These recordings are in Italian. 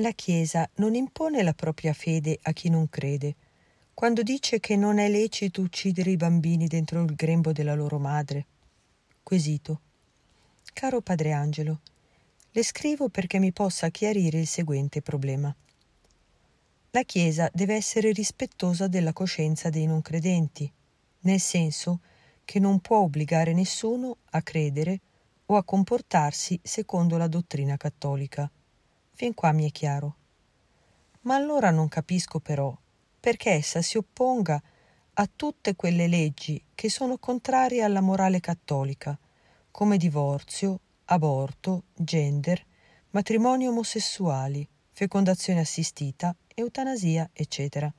La Chiesa non impone la propria fede a chi non crede, quando dice che non è lecito uccidere i bambini dentro il grembo della loro madre. Quesito. Caro Padre Angelo, le scrivo perché mi possa chiarire il seguente problema. La Chiesa deve essere rispettosa della coscienza dei non credenti, nel senso che non può obbligare nessuno a credere o a comportarsi secondo la dottrina cattolica. Fin qua mi è chiaro. Ma allora non capisco però perché essa si opponga a tutte quelle leggi che sono contrarie alla morale cattolica, come divorzio, aborto, gender, matrimoni omosessuali, fecondazione assistita, eutanasia, eccetera,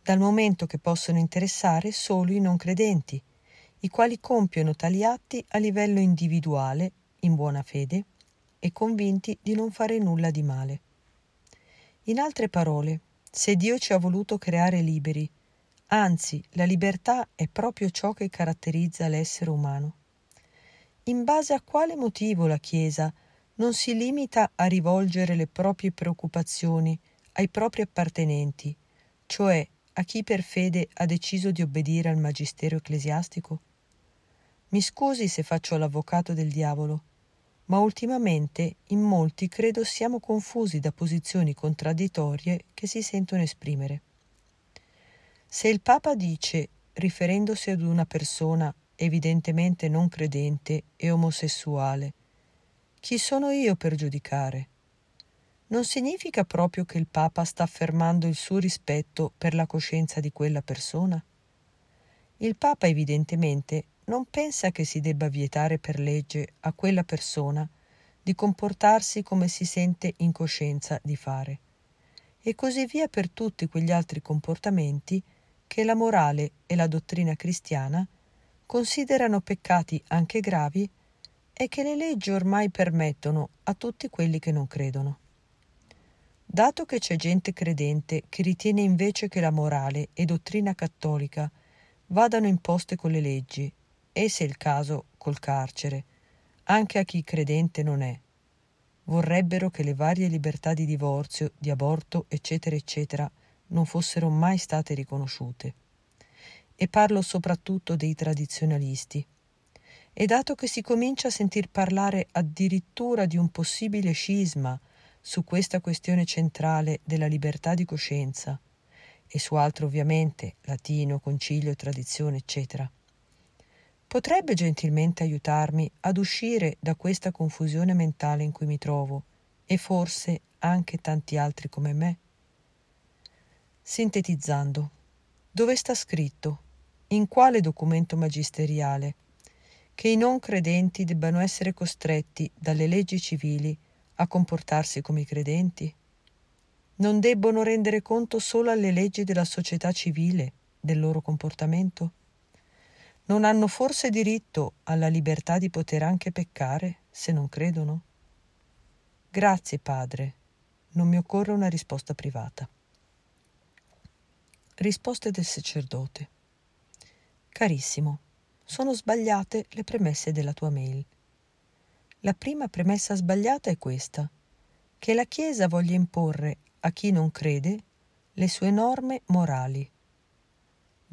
dal momento che possono interessare solo i non credenti, i quali compiono tali atti a livello individuale, in buona fede, e convinti di non fare nulla di male. In altre parole, se Dio ci ha voluto creare liberi, anzi la libertà è proprio ciò che caratterizza l'essere umano, in base a quale motivo la Chiesa non si limita a rivolgere le proprie preoccupazioni ai propri appartenenti, cioè a chi per fede ha deciso di obbedire al magistero ecclesiastico? Mi scusi se faccio l'avvocato del diavolo, ma ultimamente in molti credo siamo confusi da posizioni contraddittorie che si sentono esprimere. Se il Papa dice, riferendosi ad una persona evidentemente non credente e omosessuale. Chi sono io per giudicare? Non significa proprio che il Papa sta affermando il suo rispetto per la coscienza di quella persona? Il Papa evidentemente non pensa che si debba vietare per legge a quella persona di comportarsi come si sente in coscienza di fare, e così via per tutti quegli altri comportamenti che la morale e la dottrina cristiana considerano peccati anche gravi e che le leggi ormai permettono a tutti quelli che non credono. Dato che c'è gente credente che ritiene invece che la morale e dottrina cattolica vadano imposte con le leggi e, se il caso, col carcere, anche a chi credente non è, vorrebbero che le varie libertà di divorzio, di aborto, eccetera, eccetera, non fossero mai state riconosciute. E parlo soprattutto dei tradizionalisti. E dato che si comincia a sentir parlare addirittura di un possibile scisma su questa questione centrale della libertà di coscienza, e su altro ovviamente, latino, concilio, tradizione, eccetera, potrebbe gentilmente aiutarmi ad uscire da questa confusione mentale in cui mi trovo, e forse anche tanti altri come me? Sintetizzando, dove sta scritto in quale documento magisteriale che i non credenti debbano essere costretti dalle leggi civili a comportarsi come i credenti? Non debbono rendere conto solo alle leggi della società civile del loro comportamento? Non hanno forse diritto alla libertà di poter anche peccare se non credono? Grazie, padre. Non mi occorre una risposta privata. Risposte del sacerdote. Carissimo, sono sbagliate le premesse della tua mail. La prima premessa sbagliata è questa, che la Chiesa voglia imporre a chi non crede le sue norme morali.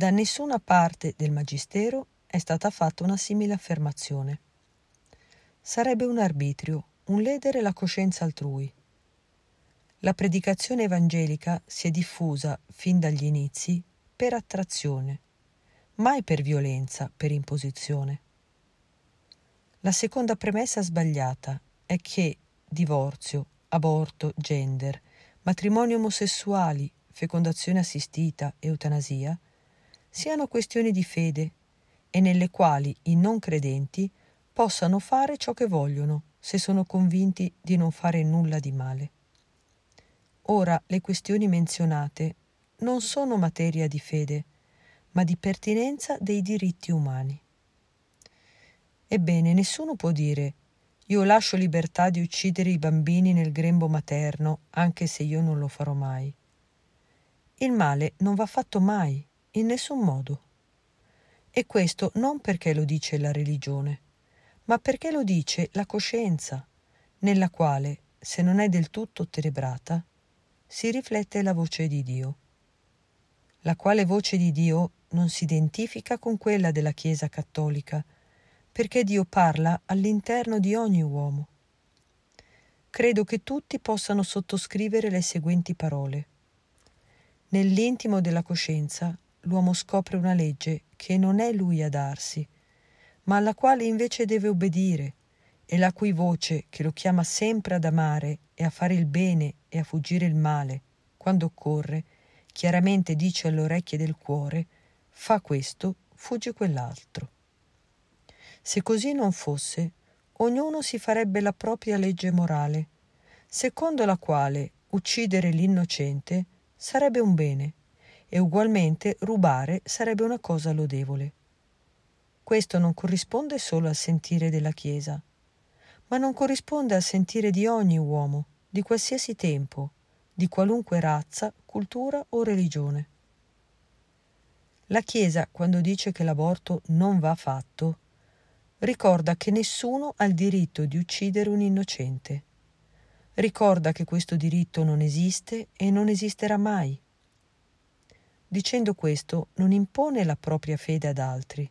Da nessuna parte del Magistero è stata fatta una simile affermazione. Sarebbe un arbitrio, un ledere la coscienza altrui. La predicazione evangelica si è diffusa fin dagli inizi per attrazione mai per violenza, per imposizione. La seconda premessa sbagliata è che divorzio, aborto, gender, matrimoni omosessuali, fecondazione assistita, eutanasia siano questioni di fede e nelle quali i non credenti possano fare ciò che vogliono se sono convinti di non fare nulla di male. Ora le questioni menzionate non sono materia di fede, ma di pertinenza dei diritti umani. Ebbene, nessuno può dire io lascio libertà di uccidere i bambini nel grembo materno, anche se io non lo farò mai. Il male non va fatto mai, in nessun modo. E questo non perché lo dice la religione, ma perché lo dice la coscienza, nella quale, se non è del tutto tenebrata, si riflette la voce di Dio, la quale voce di Dio non si identifica con quella della Chiesa cattolica, perché Dio parla all'interno di ogni uomo. Credo che tutti possano sottoscrivere le seguenti parole. Nell'intimo della coscienza l'uomo scopre una legge che non è lui a darsi, ma alla quale invece deve obbedire, e la cui voce, che lo chiama sempre ad amare e a fare il bene e a fuggire il male, quando occorre, chiaramente dice alle orecchie del cuore, fa questo, fugge quell'altro. Se così non fosse, ognuno si farebbe la propria legge morale, secondo la quale uccidere l'innocente sarebbe un bene e ugualmente rubare sarebbe una cosa lodevole. Questo non corrisponde solo al sentire della Chiesa, ma non corrisponde al sentire di ogni uomo, di qualsiasi tempo, di qualunque razza, cultura o religione. La Chiesa, quando dice che l'aborto non va fatto, ricorda che nessuno ha il diritto di uccidere un innocente. Ricorda che questo diritto non esiste e non esisterà mai. Dicendo questo non impone la propria fede ad altri,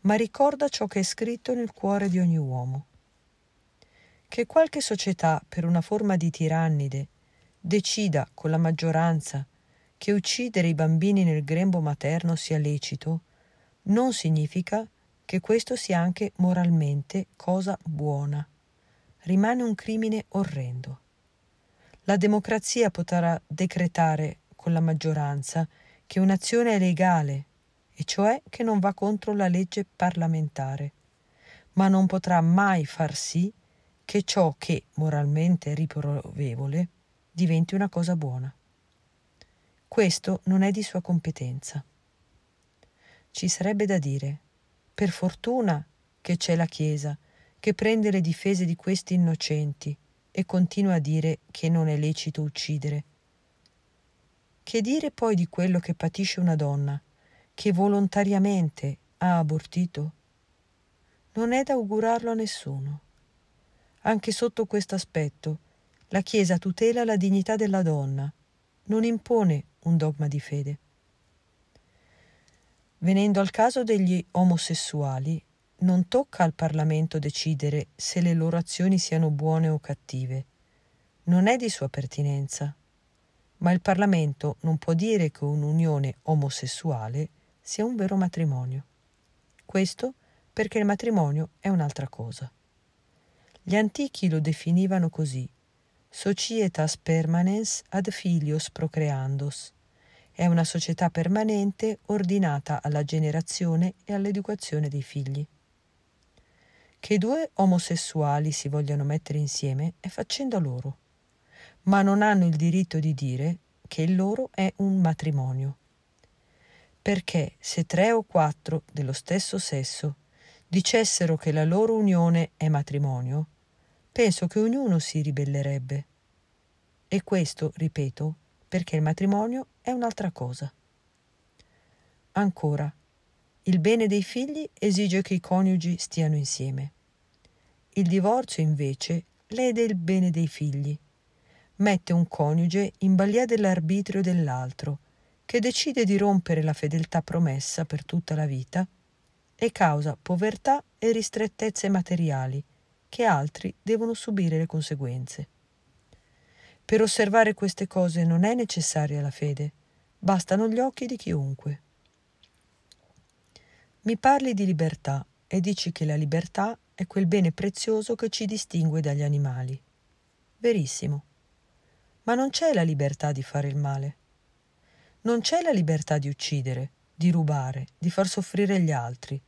ma ricorda ciò che è scritto nel cuore di ogni uomo che qualche società, per una forma di tirannide, decida con la maggioranza che uccidere i bambini nel grembo materno sia lecito, non significa che questo sia anche moralmente cosa buona. Rimane un crimine orrendo. La democrazia potrà decretare con la maggioranza che un'azione è legale, e cioè che non va contro la legge parlamentare, ma non potrà mai far sì che ciò che moralmente riprovevole diventi una cosa buona. Questo non è di sua competenza. Ci sarebbe da dire, per fortuna che c'è la Chiesa, che prende le difese di questi innocenti e continua a dire che non è lecito uccidere. Che dire poi di quello che patisce una donna, che volontariamente ha abortito? Non è da augurarlo a nessuno. Anche sotto questo aspetto, la Chiesa tutela la dignità della donna, non impone un dogma di fede. Venendo al caso degli omosessuali, non tocca al Parlamento decidere se le loro azioni siano buone o cattive. Non è di sua pertinenza. Ma il Parlamento non può dire che un'unione omosessuale sia un vero matrimonio. Questo perché il matrimonio è un'altra cosa. Gli antichi lo definivano così: societas permanens ad filios procreandos. È una società permanente ordinata alla generazione e all'educazione dei figli. Che due omosessuali si vogliano mettere insieme è faccenda loro, ma non hanno il diritto di dire che il loro è un matrimonio. Perché se tre o quattro dello stesso sesso dicessero che la loro unione è matrimonio, penso che ognuno si ribellerebbe. E questo, ripeto, perché il matrimonio è un'altra cosa. Ancora, il bene dei figli esige che i coniugi stiano insieme. Il divorzio, invece, lede il bene dei figli. Mette un coniuge in balia dell'arbitrio dell'altro, che decide di rompere la fedeltà promessa per tutta la vita e causa povertà e ristrettezze materiali che altri devono subire le conseguenze. Per osservare queste cose non è necessaria la fede, bastano gli occhi di chiunque. Mi parli di libertà e dici che la libertà è quel bene prezioso che ci distingue dagli animali. Verissimo. Ma non c'è la libertà di fare il male. Non c'è la libertà di uccidere, di rubare, di far soffrire gli altri,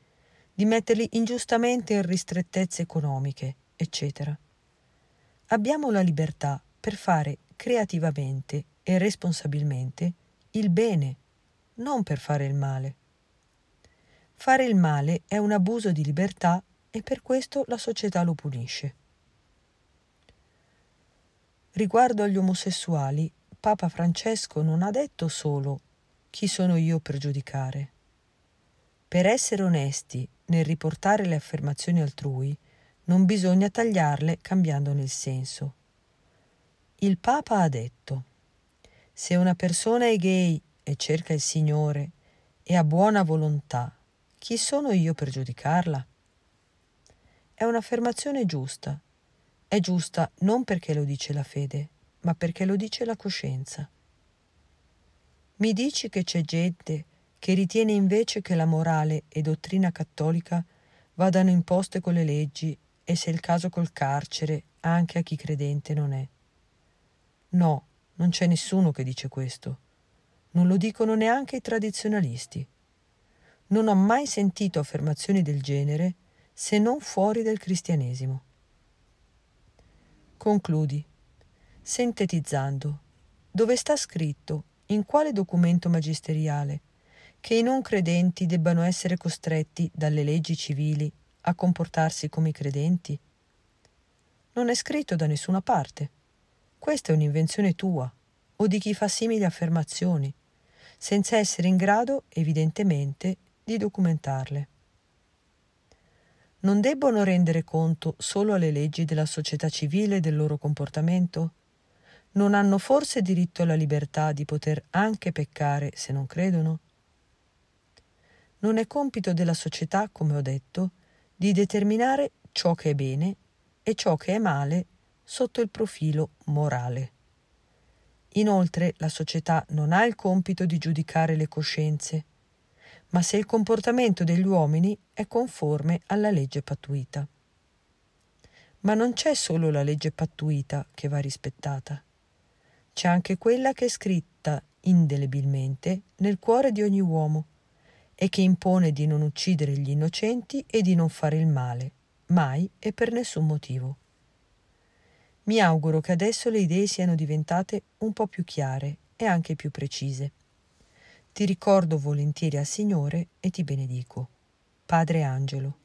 di metterli ingiustamente in ristrettezze economiche, eccetera. Abbiamo la libertà per fare creativamente e responsabilmente il bene, non per fare il male. Fare il male è un abuso di libertà e per questo la società lo punisce. Riguardo agli omosessuali, Papa Francesco non ha detto solo chi sono io per giudicare. Per essere onesti nel riportare le affermazioni altrui, non bisogna tagliarle cambiandone il senso. Il Papa ha detto Se una persona è gay e cerca il Signore e ha buona volontà, chi sono io per giudicarla? È un'affermazione giusta. È giusta non perché lo dice la fede, ma perché lo dice la coscienza. Mi dici che c'è gente che ritiene invece che la morale e dottrina cattolica vadano imposte con le leggi e se il caso col carcere anche a chi credente non è. No, non c'è nessuno che dice questo. Non lo dicono neanche i tradizionalisti. Non ho mai sentito affermazioni del genere se non fuori del cristianesimo. Concludi. Sintetizzando, dove sta scritto, in quale documento magisteriale, che i non credenti debbano essere costretti dalle leggi civili a comportarsi come i credenti? Non è scritto da nessuna parte. Questa è un'invenzione tua o di chi fa simili affermazioni, senza essere in grado, evidentemente, di documentarle. Non debbono rendere conto solo alle leggi della società civile del loro comportamento? Non hanno forse diritto alla libertà di poter anche peccare se non credono? Non è compito della società, come ho detto, di determinare ciò che è bene e ciò che è male sotto il profilo morale. Inoltre la società non ha il compito di giudicare le coscienze, ma se il comportamento degli uomini è conforme alla legge pattuita. Ma non c'è solo la legge pattuita che va rispettata, c'è anche quella che è scritta indelebilmente nel cuore di ogni uomo e che impone di non uccidere gli innocenti e di non fare il male, mai e per nessun motivo. Mi auguro che adesso le idee siano diventate un po' più chiare e anche più precise. Ti ricordo volentieri al Signore e ti benedico. Padre Angelo.